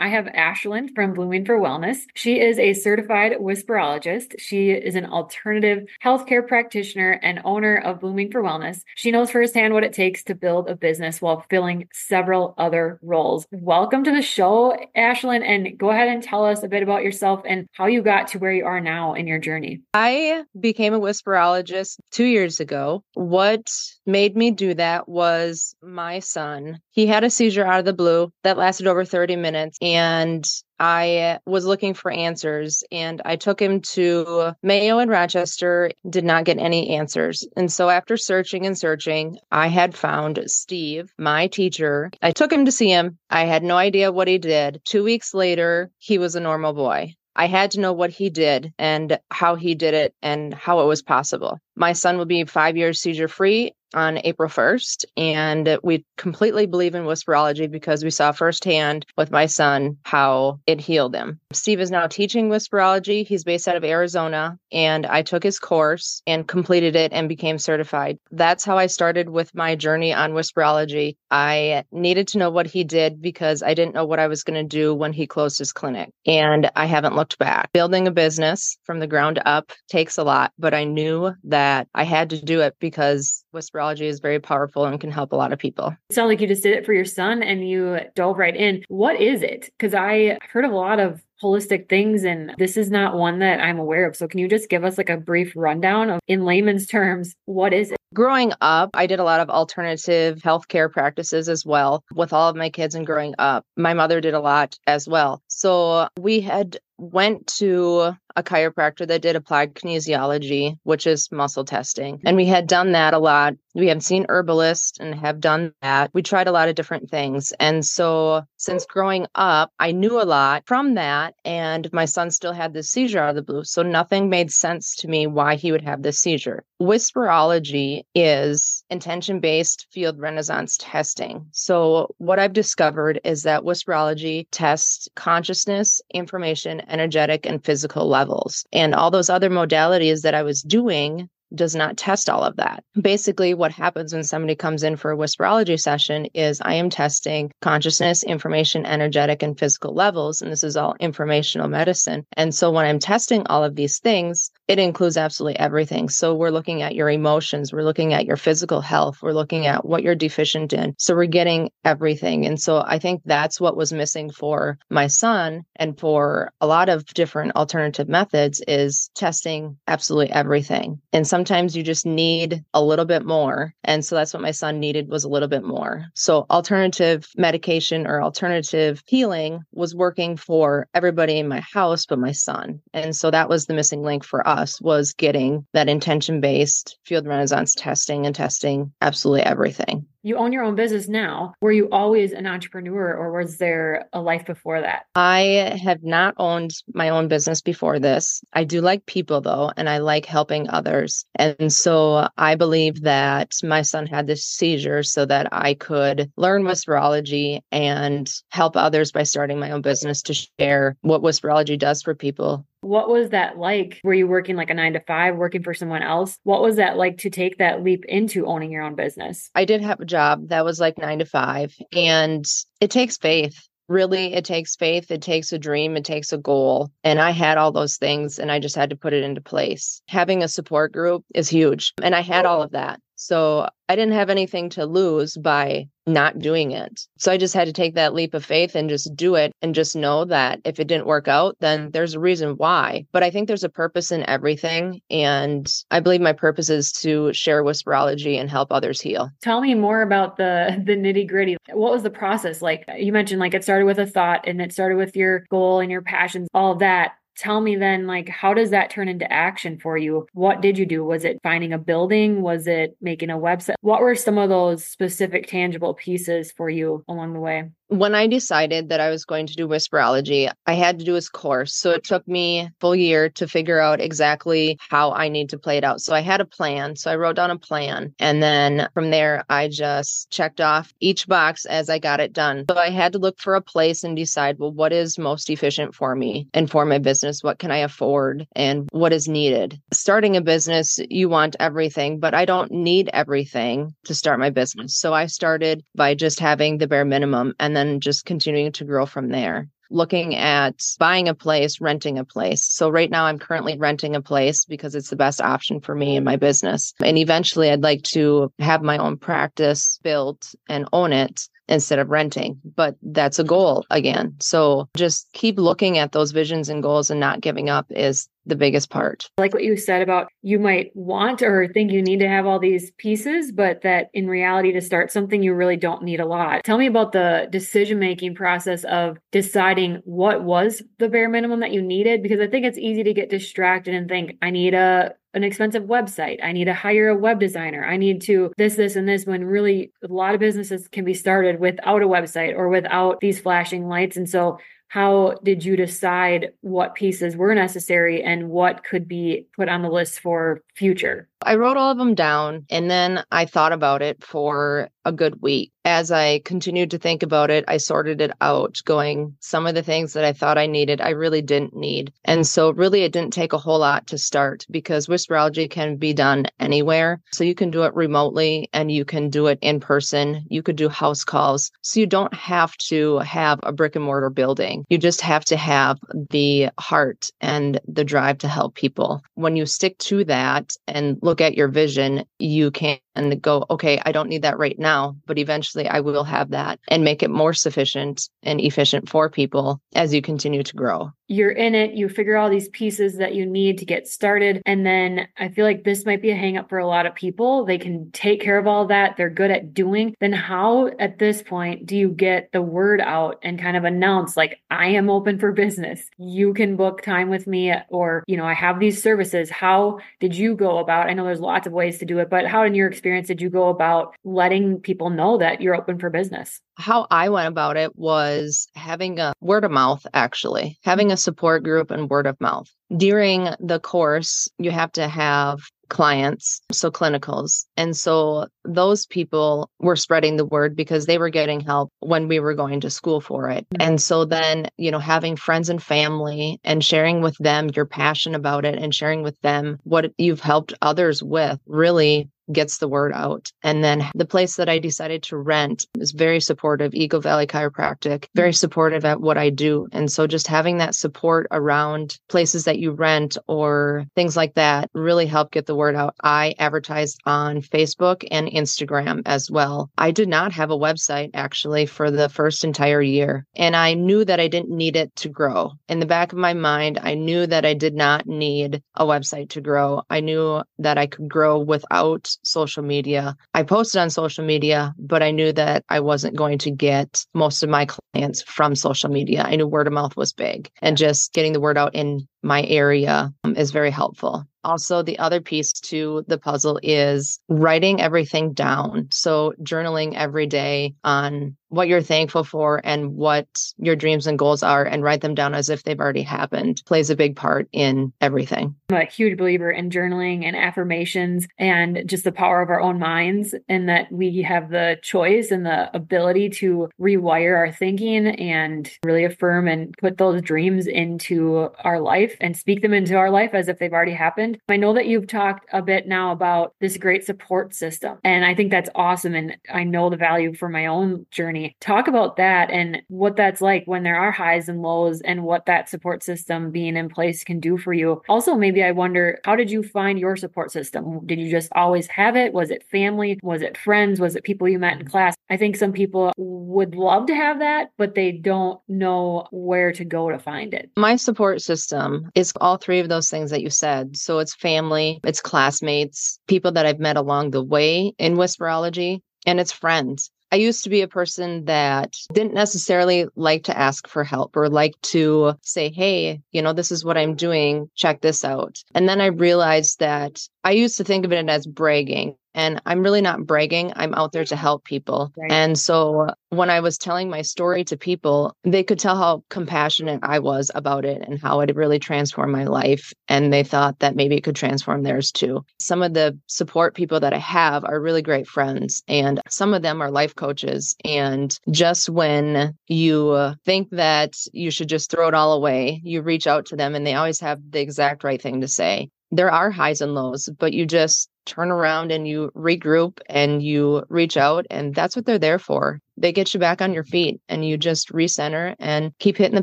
I have Ashlin from Blooming 4 Wellness. She is a certified whisperologist. She is an alternative healthcare practitioner and owner of Blooming 4 Wellness. She knows firsthand what it takes to build a business while filling several other roles. Welcome to the show, Ashlin, and go ahead and tell us a bit about yourself and how you got to where you are now in your journey. I became a whisperologist two years ago. What made me do that was my son. He had a seizure out of the blue that lasted over 30 minutes and I uh, was looking for answers and I took him to Mayo in Rochester, did not get any answers. And so after searching and searching, I had found Steve, my teacher. I took him to see him. I had no idea what he did. Two weeks later, he was a normal boy. I had to know what he did and how he did it and how it was possible. My son will be five years seizure free on April 1st. And we completely believe in whisperology because we saw firsthand with my son how it healed him. Steve is now teaching whisperology. He's based out of Arizona. And I took his course and completed it and became certified. That's how I started with my journey on whisperology. I needed to know what he did because I didn't know what I was going to do when he closed his clinic. And I haven't looked back. Building a business from the ground up takes a lot, but I knew that I had to do it because whisperology is very powerful and can help a lot of people. It sounds like you just did it for your son and you dove right in. What is it? Because I've heard of a lot of holistic things and this is not one that I'm aware of. So can you just give us like a brief rundown of in layman's terms what is it? Growing up, I did a lot of alternative healthcare practices as well with all of my kids and growing up. My mother did a lot as well. So we had went to a chiropractor that did applied kinesiology, which is muscle testing. And we had done that a lot. We have seen herbalists and have done that. We tried a lot of different things. And so since growing up, I knew a lot from that. And my son still had this seizure out of the blue. So nothing made sense to me why he would have this seizure. Whisperology is intention based field resonance testing. So what I've discovered is that whisperology tests consciousness, information, energetic, and physical levels. And all those other modalities that I was doing does not test all of that. Basically, what happens when somebody comes in for a whisperology session is I am testing consciousness, information, energetic, and physical levels. And this is all informational medicine. And so when I'm testing all of these things, it includes absolutely everything. So we're looking at your emotions, we're looking at your physical health, we're looking at what you're deficient in. So we're getting everything. And so I think that's what was missing for my son and for a lot of different alternative methods is testing absolutely everything. And sometimes you just need a little bit more. And so that's what my son needed was a little bit more. So alternative medication or alternative healing was working for everybody in my house but my son. And so that was the missing link for us was getting that intention based field resonance testing and testing absolutely everything. You own your own business now. Were you always an entrepreneur or was there a life before that? I have not owned my own business before this. I do like people though, and I like helping others. And so I believe that my son had this seizure so that I could learn whisperology and help others by starting my own business to share what whisperology does for people what was that like? Were you working like a nine to five, working for someone else? What was that like to take that leap into owning your own business? I did have a job that was like nine to five, and it takes faith. Really, it takes faith, it takes a dream, it takes a goal. And I had all those things and I just had to put it into place. Having a support group is huge. And I had all of that. So I didn't have anything to lose by not doing it. So I just had to take that leap of faith and just do it and just know that if it didn't work out, then there's a reason why. But I think there's a purpose in everything. And I believe my purpose is to share whisperology and help others heal. Tell me more about the the nitty gritty. What was the process like? You mentioned like it started with a thought and it started with your goal and your passions, all that tell me then, like, how does that turn into action for you? What did you do? Was it finding a building? Was it making a website? What were some of those specific, tangible pieces for you along the way? when I decided that I was going to do whisperology, I had to do this course. So it took me full year to figure out exactly how I need to play it out. So I had a plan. So I wrote down a plan. And then from there, I just checked off each box as I got it done. So I had to look for a place and decide, well, what is most efficient for me and for my business? What can I afford and what is needed? Starting a business, you want everything, but I don't need everything to start my business. So I started by just having the bare minimum and then just continuing to grow from there looking at buying a place, renting a place. So right now I'm currently renting a place because it's the best option for me and my business. And eventually I'd like to have my own practice built and own it instead of renting. But that's a goal again. So just keep looking at those visions and goals and not giving up is the biggest part. Like what you said about you might want or think you need to have all these pieces, but that in reality, to start something, you really don't need a lot. Tell me about the decision making process of deciding what was the bare minimum that you needed, because I think it's easy to get distracted and think, I need a an expensive website. I need to hire a web designer. I need to this, this, and this. When really a lot of businesses can be started without a website or without these flashing lights. And so how did you decide what pieces were necessary and what could be put on the list for future? I wrote all of them down and then I thought about it for a good week. As I continued to think about it, I sorted it out, going some of the things that I thought I needed, I really didn't need. And so, really, it didn't take a whole lot to start because whisperology can be done anywhere. So, you can do it remotely and you can do it in person. You could do house calls. So, you don't have to have a brick and mortar building. You just have to have the heart and the drive to help people. When you stick to that and look at your vision, you can go, okay, I don't need that right now, but eventually I will have that and make it more sufficient and efficient for people as you continue to grow you're in it, you figure all these pieces that you need to get started. And then I feel like this might be a hangup for a lot of people. They can take care of all that, they're good at doing. Then, how at this point do you get the word out and kind of announce, like, I am open for business? You can book time with me, or, you know, I have these services. How did you go about? I know there's lots of ways to do it, but how, in your experience, did you go about letting people know that you're open for business? How I went about it was having a word of mouth, actually, having a support group and word of mouth. During the course, you have to have clients, so clinicals. And so those people were spreading the word because they were getting help when we were going to school for it. Mm-hmm. And so then, you know, having friends and family and sharing with them your passion about it and sharing with them what you've helped others with really gets the word out. And then the place that I decided to rent is very supportive, Eagle Valley Chiropractic, very supportive at what I do. And so just having that support around places that you rent or things like that really help get the word out. I advertised on Facebook and Instagram as well. I did not have a website actually for the first entire year. And I knew that I didn't need it to grow. In the back of my mind, I knew that I did not need a website to grow. I knew that I could grow without social media. I posted on social media, but I knew that I wasn't going to get most of my clients from social media. I knew word of mouth was big and just getting the word out in my area um, is very helpful. Also, the other piece to the puzzle is writing everything down. So, journaling every day on what you're thankful for and what your dreams and goals are, and write them down as if they've already happened plays a big part in everything. I'm a huge believer in journaling and affirmations and just the power of our own minds, and that we have the choice and the ability to rewire our thinking and really affirm and put those dreams into our life and speak them into our life as if they've already happened. I know that you've talked a bit now about this great support system, and I think that's awesome. And I know the value for my own journey. Talk about that and what that's like when there are highs and lows, and what that support system being in place can do for you. Also, maybe I wonder how did you find your support system? Did you just always have it? Was it family? Was it friends? Was it people you met in class? I think some people would love to have that, but they don't know where to go to find it. My support system is all three of those things that you said. So it's family, it's classmates, people that I've met along the way in whisperology, and it's friends. I used to be a person that didn't necessarily like to ask for help or like to say, hey, you know, this is what I'm doing. Check this out. And then I realized that I used to think of it as bragging. And I'm really not bragging. I'm out there to help people. Right. And so when I was telling my story to people, they could tell how compassionate I was about it and how it really transformed my life. And they thought that maybe it could transform theirs too. Some of the support people that I have are really great friends, and some of them are life coaches. And just when you think that you should just throw it all away, you reach out to them and they always have the exact right thing to say there are highs and lows, but you just turn around and you regroup and you reach out and that's what they're there for they get you back on your feet and you just recenter and keep hitting the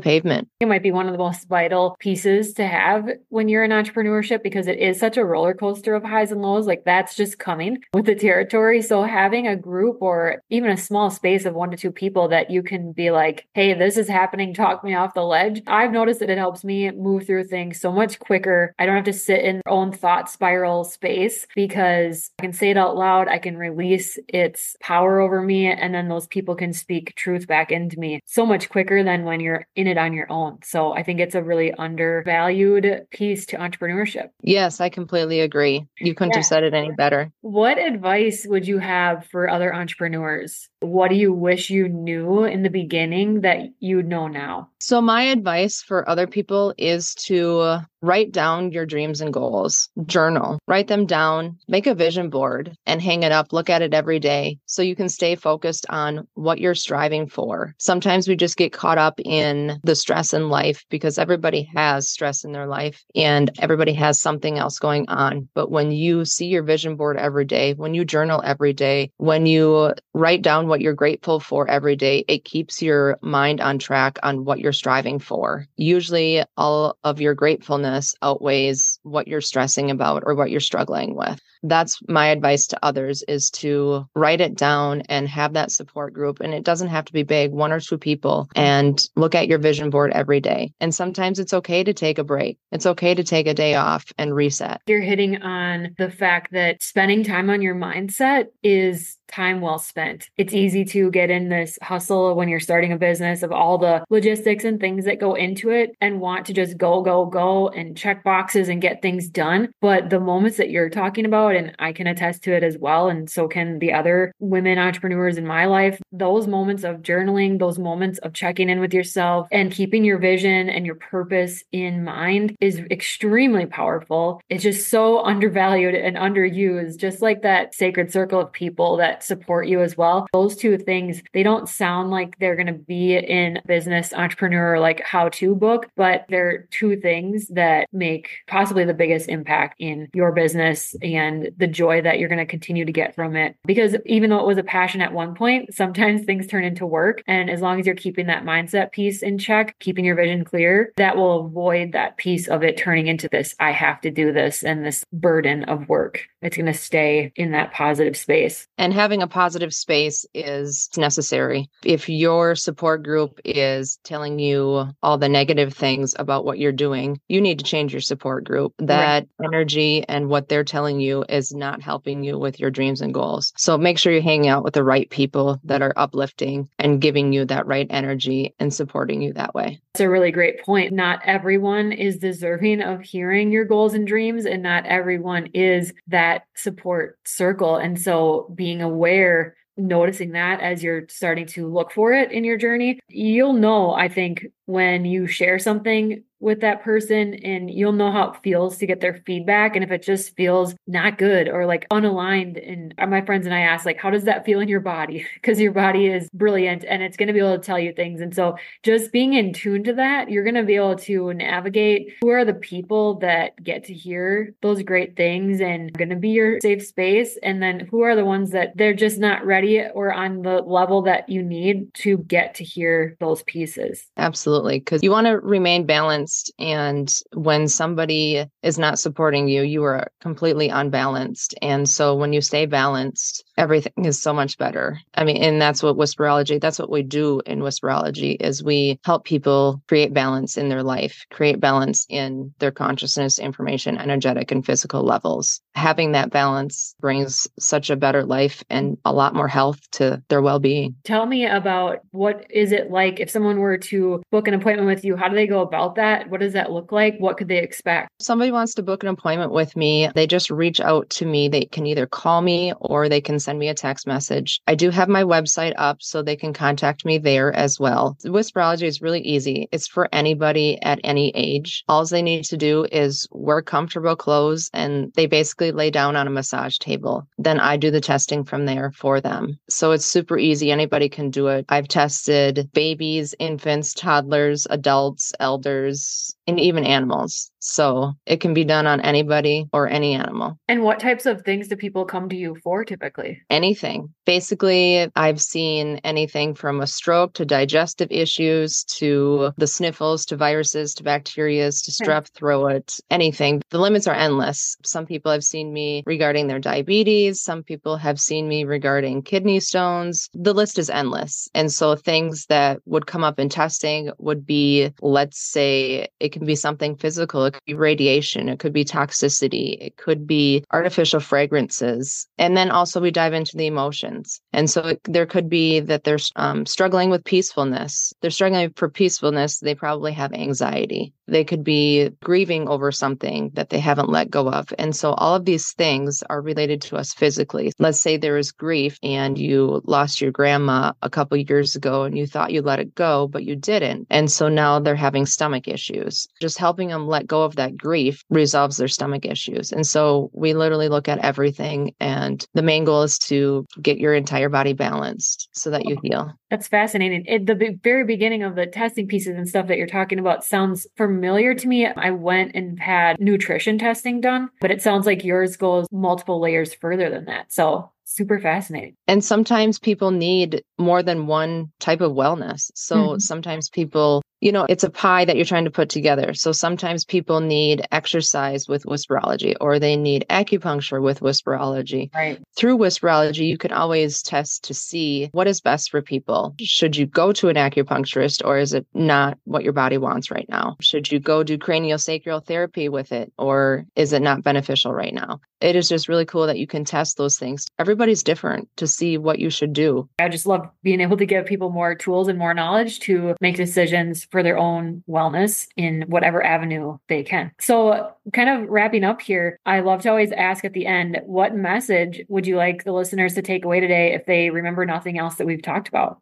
pavement. It might be one of the most vital pieces to have when you're in entrepreneurship because it is such a roller coaster of highs and lows. Like that's just coming with the territory. So having a group or even a small space of one to two people that you can be like, hey, this is happening, talk me off the ledge. I've noticed that it helps me move through things so much quicker. I don't have to sit in my own thought spiral space because I can say it out loud. I can release its power over me. And then those people people can speak truth back into me so much quicker than when you're in it on your own. So I think it's a really undervalued piece to entrepreneurship. Yes, I completely agree. You couldn't yeah. have said it any better. What advice would you have for other entrepreneurs? What do you wish you knew in the beginning that you know now? So, my advice for other people is to write down your dreams and goals, journal, write them down, make a vision board and hang it up, look at it every day so you can stay focused on what you're striving for. Sometimes we just get caught up in the stress in life because everybody has stress in their life and everybody has something else going on. But when you see your vision board every day, when you journal every day, when you write down what you're grateful for every day, it keeps your mind on track on what you're striving for. Usually all of your gratefulness outweighs what you're stressing about or what you're struggling with that's my advice to others is to write it down and have that support group and it doesn't have to be big one or two people and look at your vision board every day and sometimes it's okay to take a break it's okay to take a day off and reset you're hitting on the fact that spending time on your mindset is time well spent. It's easy to get in this hustle when you're starting a business of all the logistics and things that go into it and want to just go, go, go and check boxes and get things done. But the moments that you're talking about and I can attest to it as well. And so can the other women entrepreneurs in my life. Those moments of journaling, those moments of checking in with yourself and keeping your vision and your purpose in mind is extremely powerful. It's just so undervalued and underused, just like that sacred circle of people that support you as well. Those two things, they don't sound like they're going to be in business entrepreneur like how to book, but they're two things that make possibly the biggest impact in your business and the joy that you're going to continue to get from it. Because even though it was a passion at one point, sometimes things turn into work. And as long as you're keeping that mindset piece in check, keeping your vision clear, that will avoid that piece of it turning into this, I have to do this and this burden of work. It's going to stay in that positive space. And having a positive space is necessary. If your support group is telling you all the negative things about what you're doing, you need to change your support group. That right. energy and what they're telling you is not helping you with your dreams and goals. So make sure you're hanging out with the right people that are uplifting and giving you that right energy and supporting you that way. That's a really great point. Not everyone is deserving of hearing your goals and dreams, and not everyone is that support circle. And so being aware noticing that as you're starting to look for it in your journey, you'll know, I think, when you share something with that person and you'll know how it feels to get their feedback. And if it just feels not good or like unaligned and uh, my friends and I ask like how does that feel in your body? Because your body is brilliant and it's going to be able to tell you things. And so just being in tune to that you're going to be able to navigate who are the people that get to hear those great things and going to be your safe space. And then who are the ones that they're just not ready or on the level that you need to get to hear those pieces. Absolutely because you want to remain balanced balanced. And when somebody is not supporting you, you are completely unbalanced. And so when you stay balanced, everything is so much better. I mean, and that's what whisperology, that's what we do in whisperology is we help people create balance in their life, create balance in their consciousness, information, energetic and physical levels. Having that balance brings such a better life and a lot more health to their well-being. Tell me about what is it like if someone were to book an appointment with you, how do they go about that? What does that look like? What could they expect? Somebody wants to book an appointment with me, they just reach out to me. They can either call me or they can send me a text message. I do have my website up so they can contact me there as well. Whisperology is really easy. It's for anybody at any age. All they need to do is wear comfortable clothes and they basically lay down on a massage table. Then I do the testing from there for them. So it's super easy. Anybody can do it. I've tested babies, infants, toddlers, adults, elders, is and even animals. So it can be done on anybody or any animal. And what types of things do people come to you for typically? Anything. Basically, I've seen anything from a stroke to digestive issues to the sniffles to viruses to bacteria to strep throat, anything. The limits are endless. Some people have seen me regarding their diabetes, some people have seen me regarding kidney stones. The list is endless. And so things that would come up in testing would be, let's say, it can be something physical. It could be radiation. It could be toxicity. It could be artificial fragrances. And then also we dive into the emotions. And so it, there could be that they're um, struggling with peacefulness. They're struggling for peacefulness. They probably have anxiety. They could be grieving over something that they haven't let go of. And so all of these things are related to us physically. Let's say there is grief and you lost your grandma a couple years ago and you thought you let it go, but you didn't. And so now they're having stomach issues. Just helping them let go of that grief resolves their stomach issues. And so we literally look at everything. And the main goal is to get your entire body balanced so that you oh, heal. That's fascinating. At the very beginning of the testing pieces and stuff that you're talking about sounds familiar to me. I went and had nutrition testing done, but it sounds like yours goes multiple layers further than that. So super fascinating. And sometimes people need more than one type of wellness. So mm-hmm. sometimes people you know, it's a pie that you're trying to put together. So sometimes people need exercise with whisperology or they need acupuncture with whisperology. Right. Through whisperology, you can always test to see what is best for people. Should you go to an acupuncturist or is it not what your body wants right now? Should you go do craniosacral therapy with it or is it not beneficial right now? It is just really cool that you can test those things. Everybody's different to see what you should do. I just love being able to give people more tools and more knowledge to make decisions for their own wellness in whatever avenue they can. So, kind of wrapping up here, I love to always ask at the end, what message would you like the listeners to take away today if they remember nothing else that we've talked about?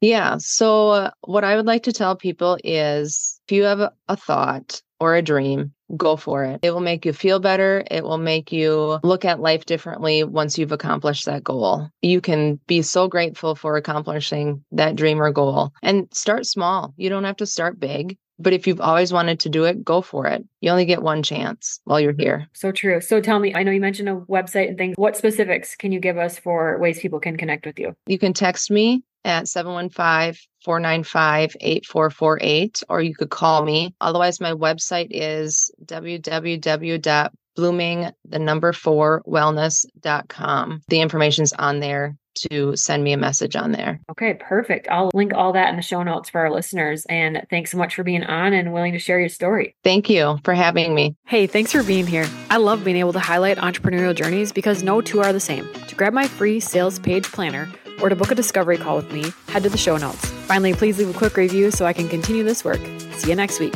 Yeah. So, uh, what I would like to tell people is if you have a, a thought or a dream, go for it. It will make you feel better. It will make you look at life differently once you've accomplished that goal. You can be so grateful for accomplishing that dream or goal and start small. You don't have to start big. But if you've always wanted to do it, go for it. You only get one chance while you're here. So true. So tell me, I know you mentioned a website and things. What specifics can you give us for ways people can connect with you? You can text me at 715 495 8448, or you could call me. Otherwise, my website is www.blooming, the number four wellness.com. The information's on there to send me a message on there. Okay, perfect. I'll link all that in the show notes for our listeners. And thanks so much for being on and willing to share your story. Thank you for having me. Hey, thanks for being here. I love being able to highlight entrepreneurial journeys because no two are the same. To grab my free sales page planner, or to book a discovery call with me, head to the show notes. Finally, please leave a quick review so I can continue this work. See you next week.